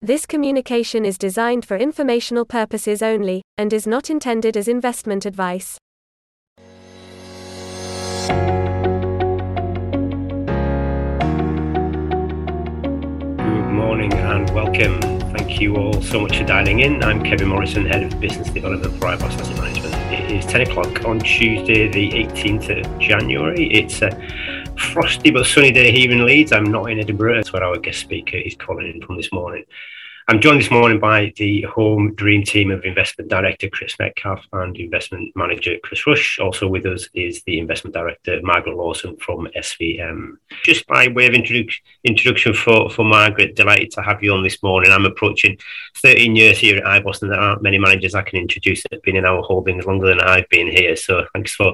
This communication is designed for informational purposes only, and is not intended as investment advice. Good morning and welcome. Thank you all so much for dialing in. I'm Kevin Morrison, Head of Business Development for iBoss Asset Management. It is 10 o'clock on Tuesday, the 18th of January. It's a frosty but sunny day here in Leeds. I'm not in Edinburgh. That's where our guest speaker is calling in from this morning. I'm joined this morning by the home dream team of investment director Chris Metcalf and investment manager Chris Rush. Also with us is the investment director Margaret Lawson from SVM. Just by way of introdu- introduction for, for Margaret, delighted to have you on this morning. I'm approaching 13 years here at iBoss, and there aren't many managers I can introduce that have been in our holdings longer than I've been here. So thanks for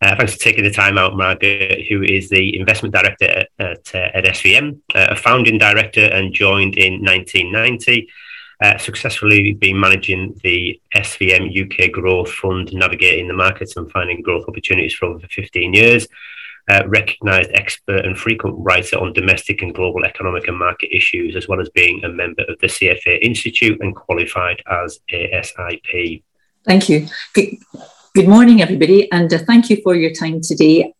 uh, thanks for taking the time out, Margaret, who is the investment director at, at, uh, at SVM, uh, a founding director and joined in 1990 uh, successfully been managing the SVM UK Growth Fund, navigating the markets and finding growth opportunities for over 15 years. Uh, recognised expert and frequent writer on domestic and global economic and market issues, as well as being a member of the CFA Institute and qualified as ASIP. Thank you. Good, good morning, everybody, and uh, thank you for your time today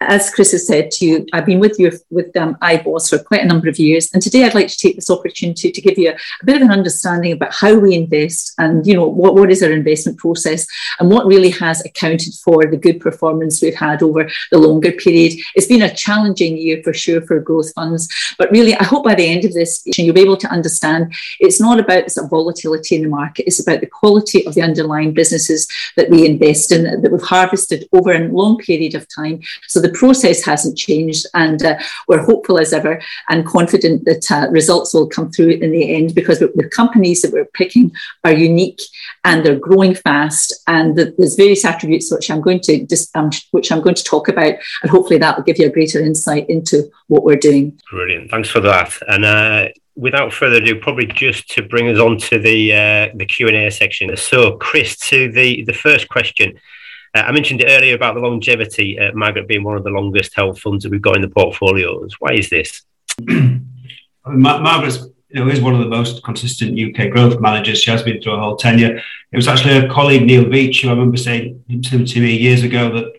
as Chris has said to you, I've been with you with um, iBoss for quite a number of years, and today I'd like to take this opportunity to give you a, a, bit of an understanding about how we invest, and you know what, what is our investment process, and what really has accounted for the good performance we've had over the longer period. It's been a challenging year for sure for growth funds, but really I hope by the end of this you'll be able to understand it's not about volatility in the market; it's about the quality of the underlying businesses that we invest in that we've harvested over a long period of time. So the process hasn't changed, and uh, we're hopeful as ever and confident that uh, results will come through in the end because the companies that we're picking are unique and they're growing fast, and there's various attributes which I'm going to just um, which I'm going to talk about, and hopefully that will give you a greater insight into what we're doing. Brilliant, thanks for that, and. Uh without further ado, probably just to bring us on to the uh, the Q and A section. So, Chris, to the the first question, uh, I mentioned it earlier about the longevity, uh, Margaret being one of the longest held funds that we've got in the portfolios. Why is this? Mar- you know, is one of the most consistent UK growth managers. She has been through a whole tenure. It was actually a colleague, Neil Beach, who I remember saying to, to me years ago that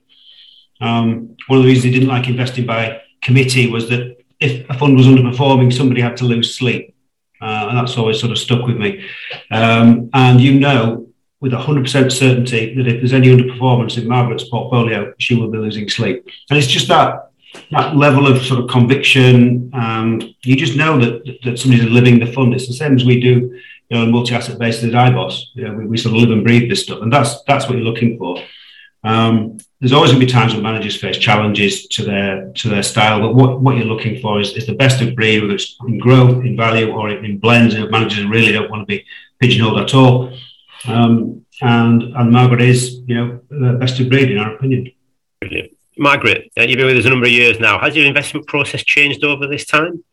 um, one of the reasons he didn't like investing by committee was that if a fund was underperforming, somebody had to lose sleep. Uh, and that's always sort of stuck with me. Um, and you know, with 100% certainty that if there's any underperformance in Margaret's portfolio, she will be losing sleep. And it's just that that level of sort of conviction, and you just know that that somebody's living the fund. It's the same as we do, you know, multi-asset basis at iBoss. You know, we, we, sort of live and breathe this stuff, and that's that's what you're looking for. Um, there's always going to be times when managers face challenges to their to their style, but what, what you're looking for is, is the best of breed, whether it's in growth, in value, or in blends. And managers really don't want to be pigeonholed at all. Um, and and Margaret is, you know, the best of breed in our opinion. Brilliant. Margaret, uh, you've been with us a number of years now. Has your investment process changed over this time?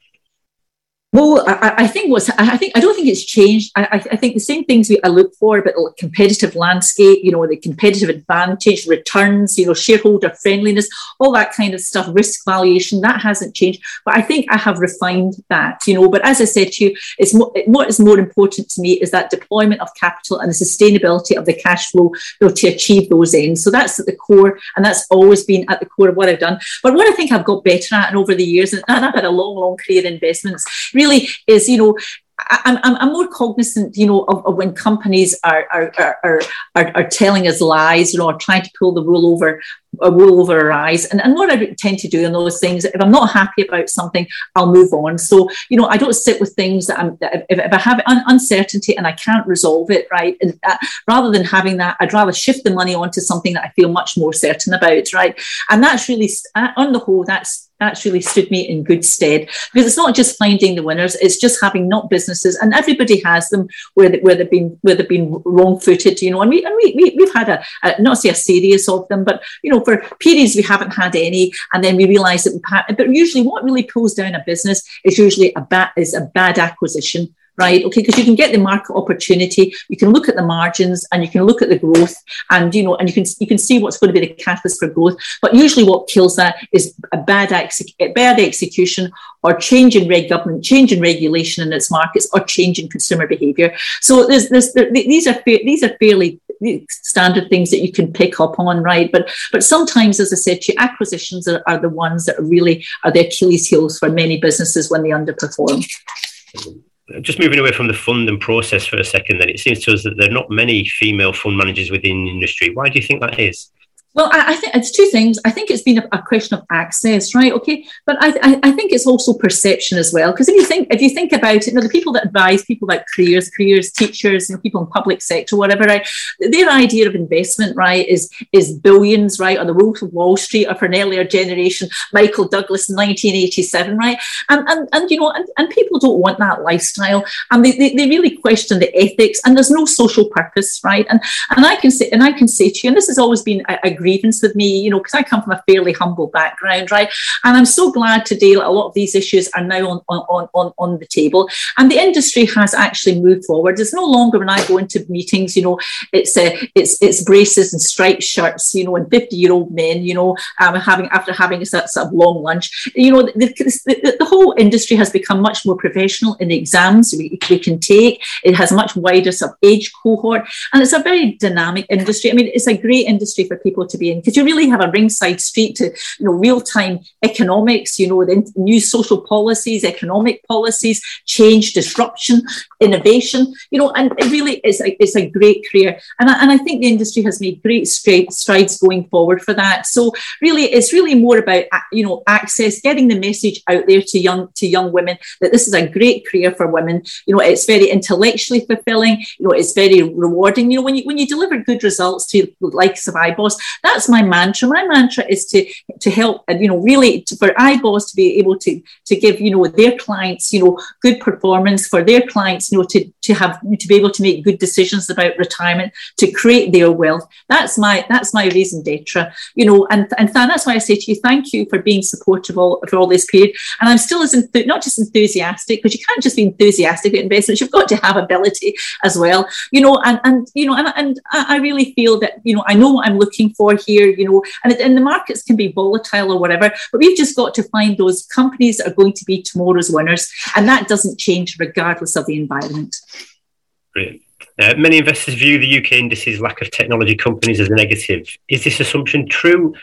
Well, I, I, think what's I think I don't think it's changed. I, I think the same things we, I look for, but competitive landscape, you know, the competitive advantage, returns, you know, shareholder friendliness, all that kind of stuff, risk valuation, that hasn't changed. But I think I have refined that, you know. But as I said to you, it's more, what is more important to me is that deployment of capital and the sustainability of the cash flow you know, to achieve those ends. So that's at the core, and that's always been at the core of what I've done. But what I think I've got better at, and over the years, and I've had a long, long career in investments. Really really is, you know, I'm, I'm, more cognizant, you know, of, of when companies are, are, are, are, are telling us lies, you know, or trying to pull the wool over a wool over our eyes. And, and what I tend to do in those things, if I'm not happy about something, I'll move on. So, you know, I don't sit with things that I'm, if, if I have un- uncertainty and I can't resolve it, right, and uh, rather than having that, I'd rather shift the money onto something that I feel much more certain about, right? And that's really, uh, on the whole, that's that's really stood me in good stead because it's not just finding the winners; it's just having not businesses, and everybody has them where they, where they've been where they've been wrong-footed, you know. And we and we, we we've had a, a not say a series of them, but you know, for periods we haven't had any, and then we realise that we've had. But usually, what really pulls down a business is usually a bad is a bad acquisition right? Okay, because you can get the market opportunity, you can look at the margins, and you can look at the growth, and you know, and you can you can see what's going to be the catalyst for growth. But usually, what kills that is a bad bad execution or change in reg government, change in regulation in its markets, or change in consumer behaviour. So there's, there's, there, these are these are fairly standard things that you can pick up on, right? But but sometimes, as I said to acquisitions are, are the ones that are really are the Achilles heels for many businesses when they underperform. Just moving away from the fund and process for a second, then it seems to us that there are not many female fund managers within the industry. Why do you think that is? Well, I, I, think it's two things. I think it's been a, a question of access, right? Okay, but I, I, I think it's also perception as well. Because if you think if you think about it, you know, the people that advise people about careers, careers, teachers, you know, people in public sector, whatever, right? Their idea of investment, right, is is billions, right, or the Wolf of Wall Street, or for an earlier generation, Michael Douglas in 1987, right? And and, and you know, and, and people don't want that lifestyle, and they, they, they really question the ethics, and there's no social purpose, right? And and I can say and I can say to you, and this has always been a, a grievance with me, you know, because I come from a fairly humble background, right? And I'm so glad today that a lot of these issues are now on, on, on, on the table. And the industry has actually moved forward. It's no longer when I go into meetings, you know, it's uh, it's it's braces and striped shirts, you know, and 50 year old men, you know, um, having after having a sort of long lunch. You know, the, the, the whole industry has become much more professional in the exams we, we can take. It has a much wider of age cohort, and it's a very dynamic industry. I mean, it's a great industry for people to to be in because you really have a ringside street to you know real time economics, you know the new social policies, economic policies, change, disruption, innovation, you know, and it really is a, it's a great career. And I, and I think the industry has made great strides going forward for that. So really, it's really more about you know access, getting the message out there to young to young women that this is a great career for women. You know, it's very intellectually fulfilling. You know, it's very rewarding. You know, when you when you deliver good results to likes of iBoss, that's my mantra. My mantra is to to help you know really to, for iBoss to be able to to give you know their clients you know good performance for their clients you know to to have to be able to make good decisions about retirement to create their wealth. That's my that's my raison d'etre. You know, and and that's why I say to you, thank you for being supportive all, for all this period. And I'm still as enth- not just enthusiastic because you can't just be enthusiastic at investments. You've got to have ability as well. You know, and and you know, and and I really feel that you know I know what I'm looking for here, you know, and, it, and the markets can be volatile or whatever, but we've just got to find those companies that are going to be tomorrow's winners. And that doesn't change regardless of the environment. Brilliant. Uh, many investors view the UK indices lack of technology companies as a negative. Is this assumption true?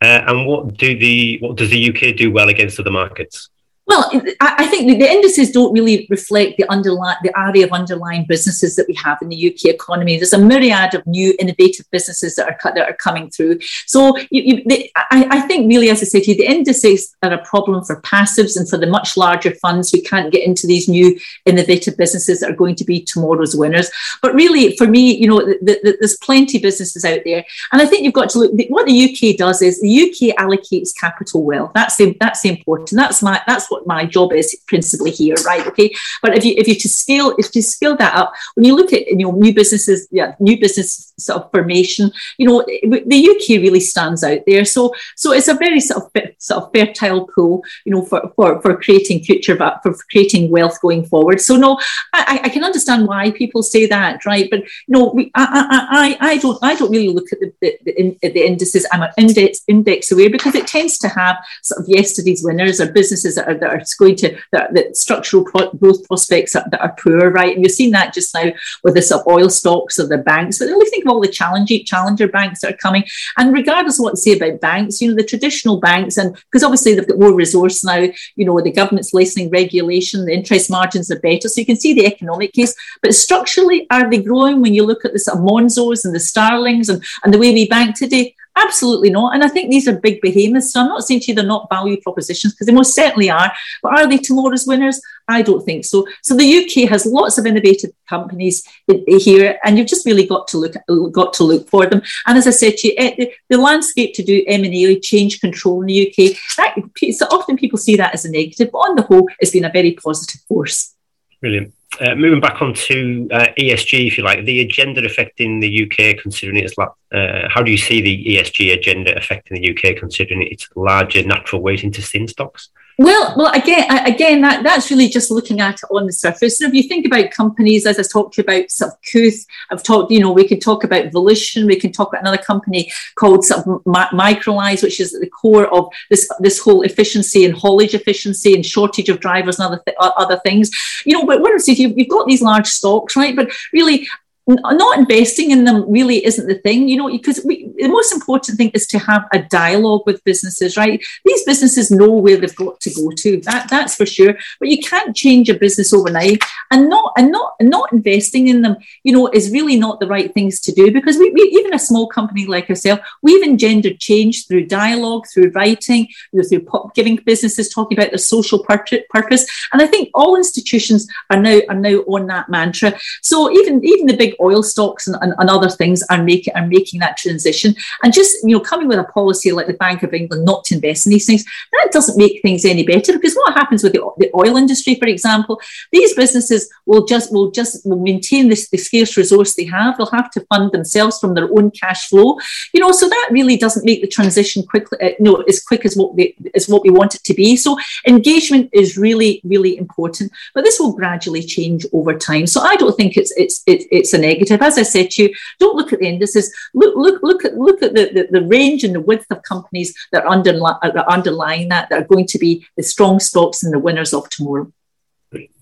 Uh, and what do the what does the UK do well against other markets? Well, I think the indices don't really reflect the underlying the area of underlying businesses that we have in the UK economy. There's a myriad of new innovative businesses that are that are coming through. So you, you, the, I, I, think really, as I said to you, the indices are a problem for passives and for the much larger funds who can't get into these new innovative businesses that are going to be tomorrow's winners. But really, for me, you know, the, the, there's plenty of businesses out there, and I think you've got to look. What the UK does is the UK allocates capital well. That's the, that's the important. That's my that's what my job is principally here, right? Okay. But if you if you to scale if you scale that up, when you look at you know new businesses, yeah, new business sort of formation, you know, eh, the UK really stands out there. So so it's a very sort of eh, sort of fertile pool, you know, for for, for creating future for creating wealth going forward. So no, I, I can understand why people say that, right? But no, we, I, I, I, don't I don't really look at the, the, the, the indices. I'm an index index aware because it tends to have sort of yesterday's winners or businesses that are that are going to that, that structural pro- growth prospects that, that, are poor, right? And you've seen that just now with the sort of oil stocks or the banks. But only of all the challenger challenger banks that are coming. And regardless of what to say about banks, you know, the traditional banks, and because obviously they've got more resource now, you know, the government's loosening regulation, the interest margins are better. So you can see the economic case. But structurally, are they growing when you look at the sort of Monzos and the Starlings and, and the way we bank today? Absolutely not. And I think these are big behemoths. So I'm not saying to you they're not value propositions because they most certainly are. But are they tomorrow's winners? I don't think so. So the UK has lots of innovative companies here, and you've just really got to look got to look for them. And as I said to you, eh, the landscape to do M and A, change control in the UK, that, so often people see that as a negative, but on the whole, it's been a very positive force. Brilliant. Uh, moving back on to uh, ESG, if you like, the agenda affecting the UK, considering it's like, uh, how do you see the ESG agenda affecting the UK, considering its larger natural weight into sin stocks? Well, well, again, again, that, that's really just looking at it on the surface. So if you think about companies, as I talked about, sort of Kooth, I've talked, you know, we could talk about Volition, we can talk about another company called sort of Microlise, which is at the core of this this whole efficiency and haulage efficiency and shortage of drivers and other th- other things. You know, but what I'm saying, you've got these large stocks, right? But really, not investing in them really isn't the thing, you know, because we, the most important thing is to have a dialogue with businesses, right? These businesses know where they've got to go to. That that's for sure. But you can't change a business overnight, and not and not not investing in them, you know, is really not the right things to do because we, we even a small company like ourselves, we've engendered change through dialogue, through writing, through giving businesses talking about their social purpose, and I think all institutions are now are now on that mantra. So even even the big oil stocks and, and, and, other things are making are making that transition. And just you know, coming with a policy like the Bank of England not to invest in these things, that doesn't make things any better because what happens with the, the oil industry, for example, these businesses will just will just will maintain this the scarce resource they have. They'll have to fund themselves from their own cash flow. You know, so that really doesn't make the transition quickly, uh, you know, as quick as what we as what we want it to be. So engagement is really really important, but this will gradually change over time. So I don't think it's it's it's, it's an negative. As I said to you, don't look at the indices. Look, look, look at look at the, the, the range and the width of companies that are, underli- that are underlying that that are going to be the strong stocks and the winners of tomorrow.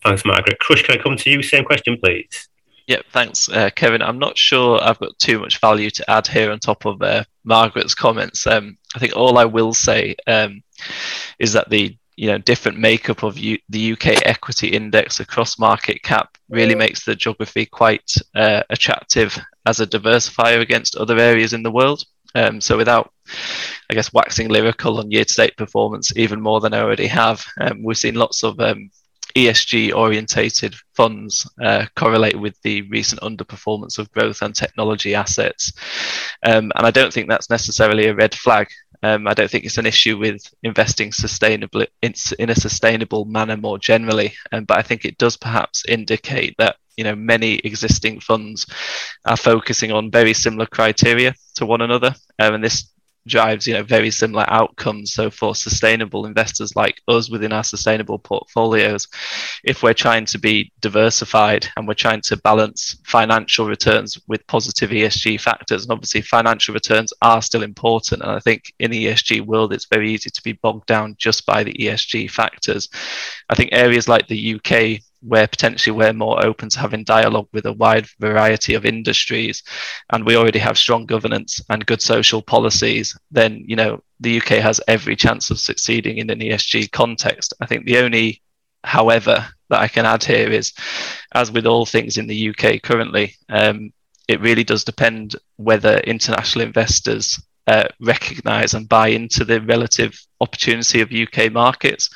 Thanks, Margaret. Krush, can I come to you? Same question, please. Yeah, thanks, uh, Kevin. I'm not sure I've got too much value to add here on top of uh, Margaret's comments. Um, I think all I will say um, is that the you know different makeup of U- the UK equity index across market cap really makes the geography quite uh, attractive as a diversifier against other areas in the world. Um, so without, I guess, waxing lyrical on year-to-date performance even more than I already have, um, we've seen lots of um, ESG orientated funds uh, correlate with the recent underperformance of growth and technology assets. Um, and I don't think that's necessarily a red flag. Um, I don't think it's an issue with investing sustainably in, in a sustainable manner more generally. Um, but I think it does perhaps indicate that you know many existing funds are focusing on very similar criteria to one another, um, and this drives you know very similar outcomes. So for sustainable investors like us within our sustainable portfolios if we're trying to be diversified and we're trying to balance financial returns with positive ESG factors and obviously financial returns are still important and I think in the ESG world it's very easy to be bogged down just by the ESG factors. I think areas like the UK where potentially we're more open to having dialogue with a wide variety of industries and we already have strong governance and good social policies then you know the UK has every chance of succeeding in an ESG context. I think the only however that i can add here is as with all things in the UK currently um, it really does depend whether international investors uh, recognize and buy into the relative opportunity of UK markets,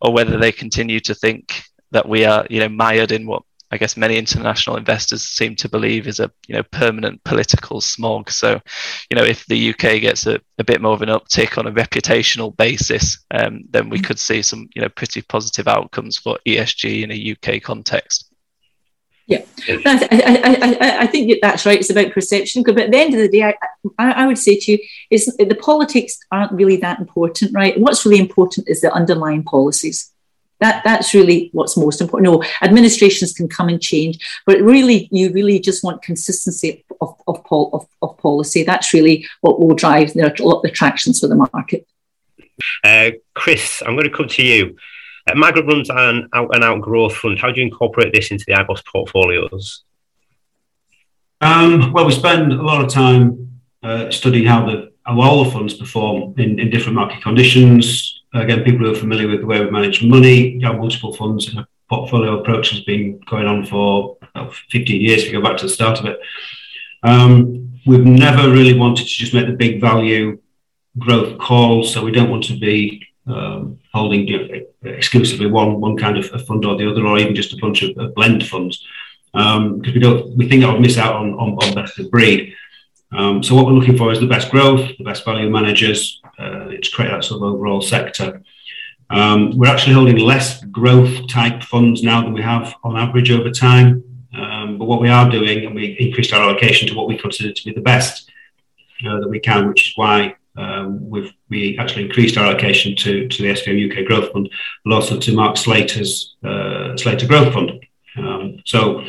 or whether they continue to think that we are, you know, mired in what I guess many international investors seem to believe is a you know permanent political smog. So, you know, if the UK gets a, a bit more of an uptick on a reputational basis, um, then we could see some you know pretty positive outcomes for ESG in a UK context. Yeah, I, I, I, I, think that's right. It's about perception. But at the end of the day, I, I, would say to you, is the politics aren't really that important, right? What's really important is the underlying policies. That, that's really what's most important. No, administrations can come and change, but really, you really just want consistency of, of, of, of policy. That's really what will drive the, a lot of the attractions for the market. Uh, Chris, I'm going to come to you. Uh, Margaret runs an out and out growth fund. How do you incorporate this into the IBOSS portfolios? Um, well, we spend a lot of time uh, studying how the how all the funds perform in, in different market conditions, again, people who are familiar with the way we manage money, have multiple funds and a portfolio approach has been going on for 15 years, if you go back to the start of it. Um, we've never really wanted to just make the big value growth calls, so we don't want to be um, holding you know, exclusively one one kind of fund or the other, or even just a bunch of, of blend funds, because um, we don't we think that would miss out on on, on best of breed. Um, so what we're looking for is the best growth, the best value managers uh, to create that sort of overall sector. Um, we're actually holding less growth type funds now than we have on average over time. Um, but what we are doing, and we increased our allocation to what we consider to be the best uh, that we can, which is why um, we've we actually increased our allocation to, to the SVM UK Growth Fund, but also to Mark Slater's uh, Slater Growth Fund. Um, so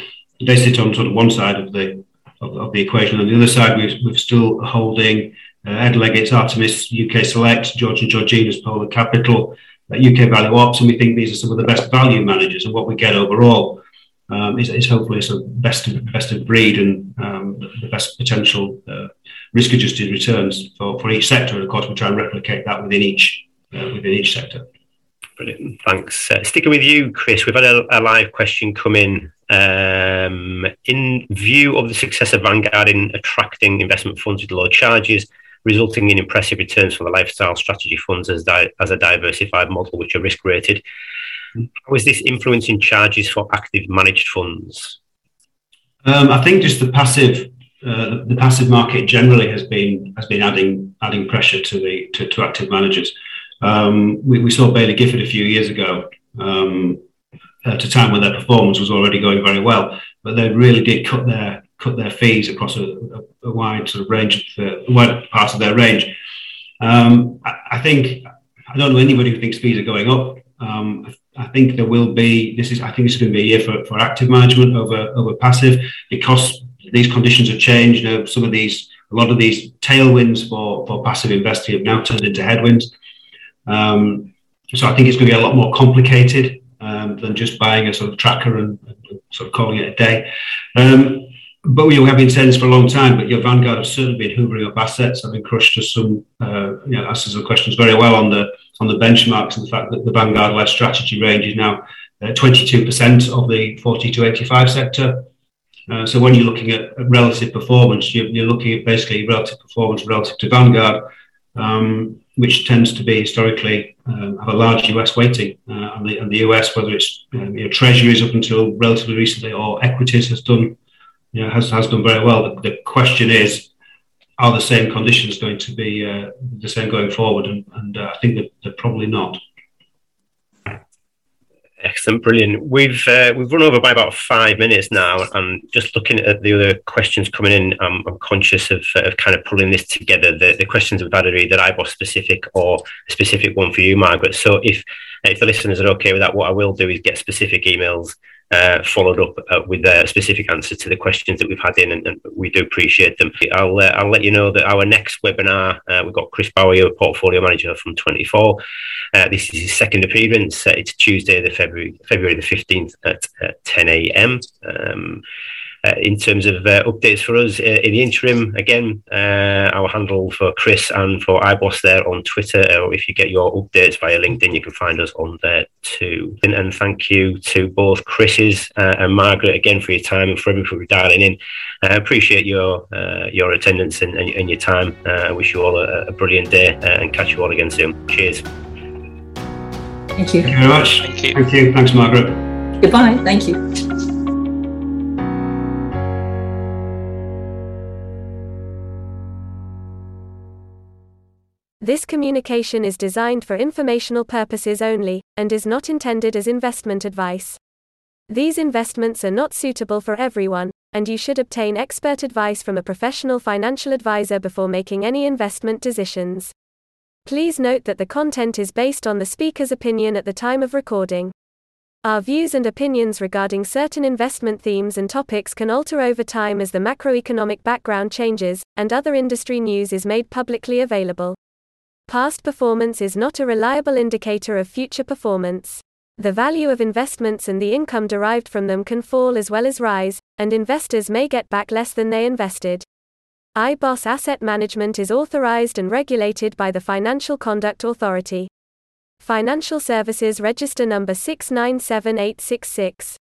they sit on sort of one side of the of, of the equation. On the other side, we're, we're still holding uh, Ed Legget's Artemis UK Select, George and Georgina's Polar Capital, uh, UK Value Ops, and we think these are some of the best value managers. And what we get overall um, is, is, hopefully some best of, best of breed and um, the best potential uh, risk adjusted returns for, for each sector. And of course, we try and replicate that within each uh, within each sector. Brilliant. Thanks. Uh, sticking with you, Chris, we've had a, a live question come in. Um, in view of the success of Vanguard in attracting investment funds with low charges, resulting in impressive returns for the lifestyle strategy funds as, di- as a diversified model, which are risk rated, how is this influencing charges for active managed funds? Um, I think just the passive uh, the, passive market generally has been has been adding adding pressure to the to, to active managers. Um, we, we, saw Baillie Gifford a few years ago um, at a time when their performance was already going very well, but they really did cut their cut their fees across a, a, a wide sort of range of the wide part of their range. Um, I, I, think I don't know anybody who thinks fees are going up. Um, I think there will be this is I think this is going to be a year for, for active management over over passive because these conditions have changed. You know, some of these a lot of these tailwinds for, for passive investing have now turned into headwinds. Um, so I think it's going to be a lot more complicated um, than just buying a sort of tracker and, and sort of calling it a day. Um, but we have been saying this for a long time. But your Vanguard has certainly been hoovering up assets. Been crushed to some, uh, you know, answers some questions very well on the on the benchmarks and the fact that the Vanguard LifeStrategy range is now uh, 22% of the 40 to 85 sector. Uh, so when you're looking at relative performance, you're, you're, looking at basically relative performance relative to Vanguard, um, which tends to be historically um, have a large US weighting. Uh, and, the, and the US, whether it's um, you know, treasuries up until relatively recently or equities, has done know, has, has done very well. The, the question is, are the same conditions going to be uh, the same going forward? And, and uh, I think that they're probably not. Excellent, brilliant. We've uh, we've run over by about five minutes now, and just looking at the other questions coming in, I'm, I'm conscious of, of kind of pulling this together. The, the questions we've had are either IBOSS specific or a specific one for you, Margaret. So if if the listeners are okay with that, what I will do is get specific emails uh, followed up uh, with a specific answer to the questions that we've had in, and, and we do appreciate them. I'll uh, I'll let you know that our next webinar uh, we've got Chris Bowie, a portfolio manager from 24. Uh, this is his second appearance. Uh, it's Tuesday, the February February the 15th at 10 a.m. Um, Uh, in terms of uh, updates for us uh, in the interim, again, uh, our handle for Chris and for iBoss there on Twitter, or if you get your updates via LinkedIn, you can find us on there too. And, and thank you to both Chris's and Margaret again for your time and for everybody dialing in. I appreciate your your attendance and, and, and your time. I wish you all a, a brilliant day and catch you all again soon. Cheers. Thank you. Thank you very much. Thank you. Thank you. Thanks, Margaret. Goodbye. Thank you. This communication is designed for informational purposes only, and is not intended as investment advice. These investments are not suitable for everyone, and you should obtain expert advice from a professional financial advisor before making any investment decisions. Please note that the content is based on the speaker's opinion at the time of recording. Our views and opinions regarding certain investment themes and topics can alter over time as the macroeconomic background changes, and other industry news is made publicly available. Past performance is not a reliable indicator of future performance. The value of investments and the income derived from them can fall as well as rise, and investors may get back less than they invested. iBoss Asset Management is authorized and regulated by the Financial Conduct Authority. Financial Services Register Number 697866.